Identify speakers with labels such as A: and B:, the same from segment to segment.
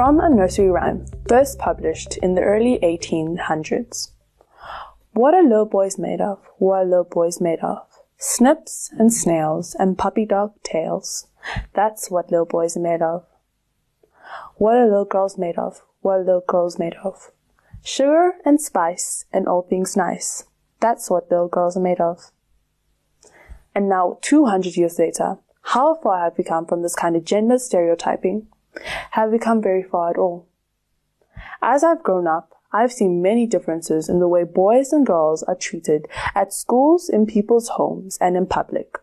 A: From a nursery rhyme, first published in the early 1800s. What are little boys made of? What are little boys made of? Snips and snails and puppy dog tails. That's what little boys are made of. What are little girls made of? What are little girls made of? Sugar and spice and all things nice. That's what little girls are made of. And now, 200 years later, how far have we come from this kind of gender stereotyping? Have we come very far at all? As I've grown up, I've seen many differences in the way boys and girls are treated at schools, in people's homes, and in public.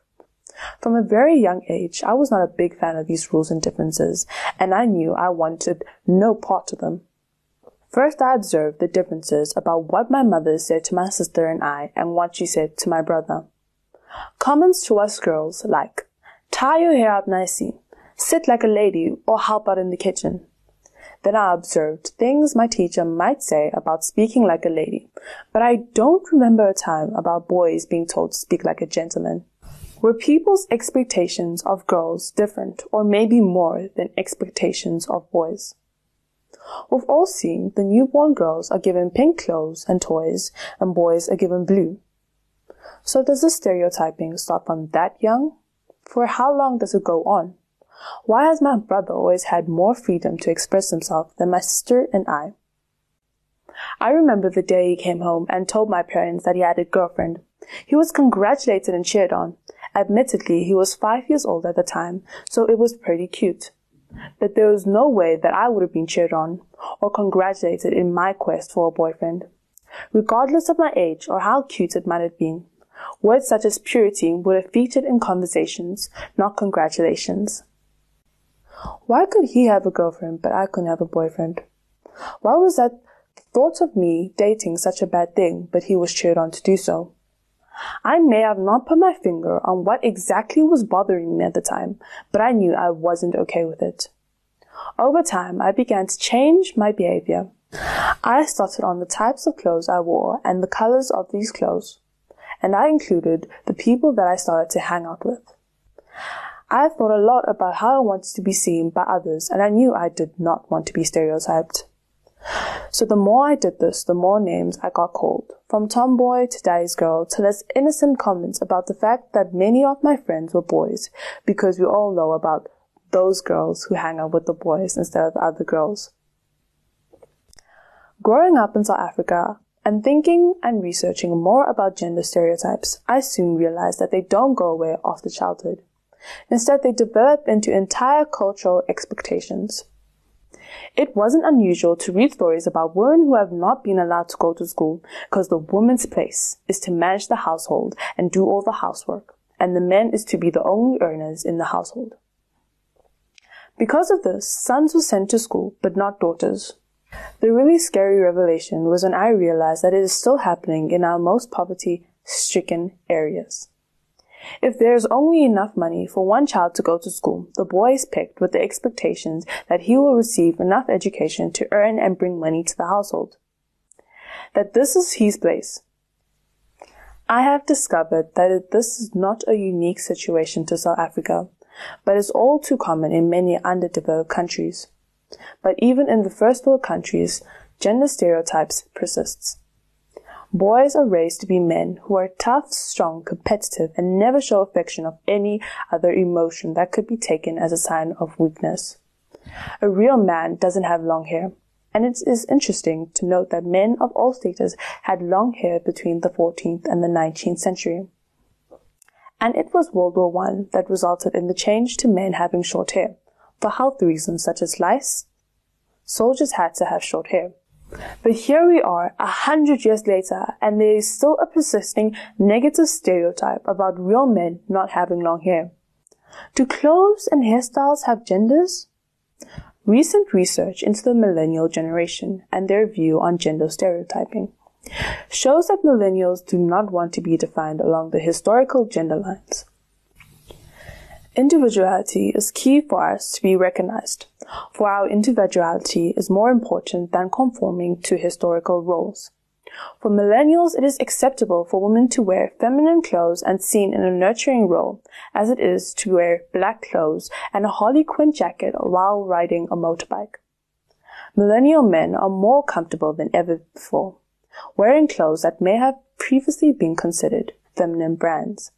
A: From a very young age, I was not a big fan of these rules and differences, and I knew I wanted no part of them. First, I observed the differences about what my mother said to my sister and I and what she said to my brother. Comments to us girls like, tie your hair up nicely, sit like a lady, or help out in the kitchen. Then I observed things my teacher might say about speaking like a lady, but I don't remember a time about boys being told to speak like a gentleman. Were people's expectations of girls different or maybe more than expectations of boys? We've all seen the newborn girls are given pink clothes and toys and boys are given blue. So does the stereotyping start from that young? For how long does it go on? Why has my brother always had more freedom to express himself than my sister and I? I remember the day he came home and told my parents that he had a girlfriend. He was congratulated and cheered on. Admittedly, he was five years old at the time, so it was pretty cute. But there was no way that I would have been cheered on or congratulated in my quest for a boyfriend. Regardless of my age or how cute it might have been, words such as purity would have featured in conversations, not congratulations. Why could he have a girlfriend but I couldn't have a boyfriend? Why was that thought of me dating such a bad thing, but he was cheered on to do so? I may have not put my finger on what exactly was bothering me at the time, but I knew I wasn't okay with it. Over time, I began to change my behavior. I started on the types of clothes I wore and the colors of these clothes, and I included the people that I started to hang out with. I thought a lot about how I wanted to be seen by others, and I knew I did not want to be stereotyped. So the more I did this, the more names I got called. From tomboy to daddy's girl to less innocent comments about the fact that many of my friends were boys, because we all know about those girls who hang out with the boys instead of the other girls. Growing up in South Africa and thinking and researching more about gender stereotypes, I soon realized that they don't go away after childhood. Instead, they develop into entire cultural expectations. It wasn't unusual to read stories about women who have not been allowed to go to school because the woman's place is to manage the household and do all the housework, and the men is to be the only earners in the household. Because of this, sons were sent to school, but not daughters. The really scary revelation was when I realized that it is still happening in our most poverty stricken areas. If there is only enough money for one child to go to school, the boy is picked with the expectations that he will receive enough education to earn and bring money to the household. That this is his place. I have discovered that this is not a unique situation to South Africa, but is all too common in many underdeveloped countries. But even in the first world countries, gender stereotypes persists. Boys are raised to be men who are tough, strong, competitive, and never show affection of any other emotion that could be taken as a sign of weakness. A real man doesn't have long hair, and it is interesting to note that men of all status had long hair between the 14th and the 19th century. And it was World War I that resulted in the change to men having short hair, for health reasons such as lice. Soldiers had to have short hair. But here we are, a hundred years later, and there is still a persisting negative stereotype about real men not having long hair. Do clothes and hairstyles have genders? Recent research into the millennial generation and their view on gender stereotyping shows that millennials do not want to be defined along the historical gender lines. Individuality is key for us to be recognized, for our individuality is more important than conforming to historical roles. For millennials, it is acceptable for women to wear feminine clothes and seen in a nurturing role, as it is to wear black clothes and a Harley Quinn jacket while riding a motorbike. Millennial men are more comfortable than ever before, wearing clothes that may have previously been considered feminine brands.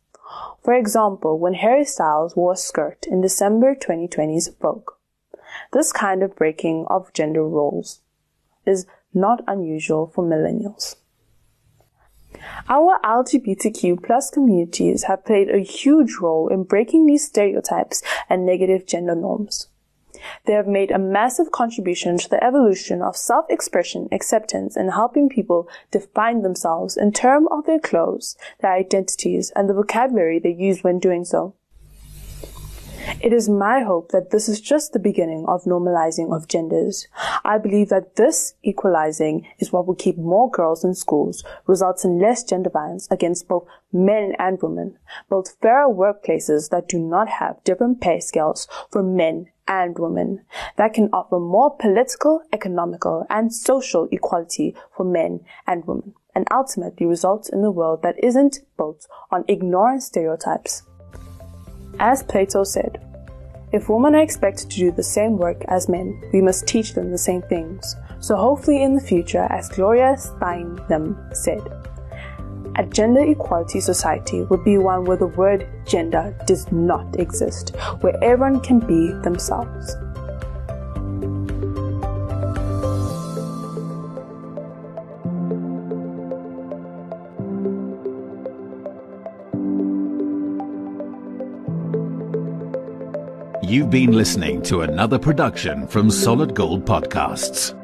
A: For example, when Harry Styles wore a skirt in December 2020's Vogue. This kind of breaking of gender roles is not unusual for millennials. Our LGBTQ plus communities have played a huge role in breaking these stereotypes and negative gender norms. They have made a massive contribution to the evolution of self-expression, acceptance, and helping people define themselves in terms of their clothes, their identities, and the vocabulary they use when doing so. It is my hope that this is just the beginning of normalizing of genders. I believe that this equalizing is what will keep more girls in schools, results in less gender violence against both men and women, build fairer workplaces that do not have different pay scales for men and women, that can offer more political, economical, and social equality for men and women, and ultimately result in a world that isn't built on ignoring stereotypes as Plato said, if women are expected to do the same work as men, we must teach them the same things. So hopefully in the future, as Gloria Steinem said, a gender equality society would be one where the word gender does not exist, where everyone can be themselves.
B: You've been listening to another production from Solid Gold Podcasts.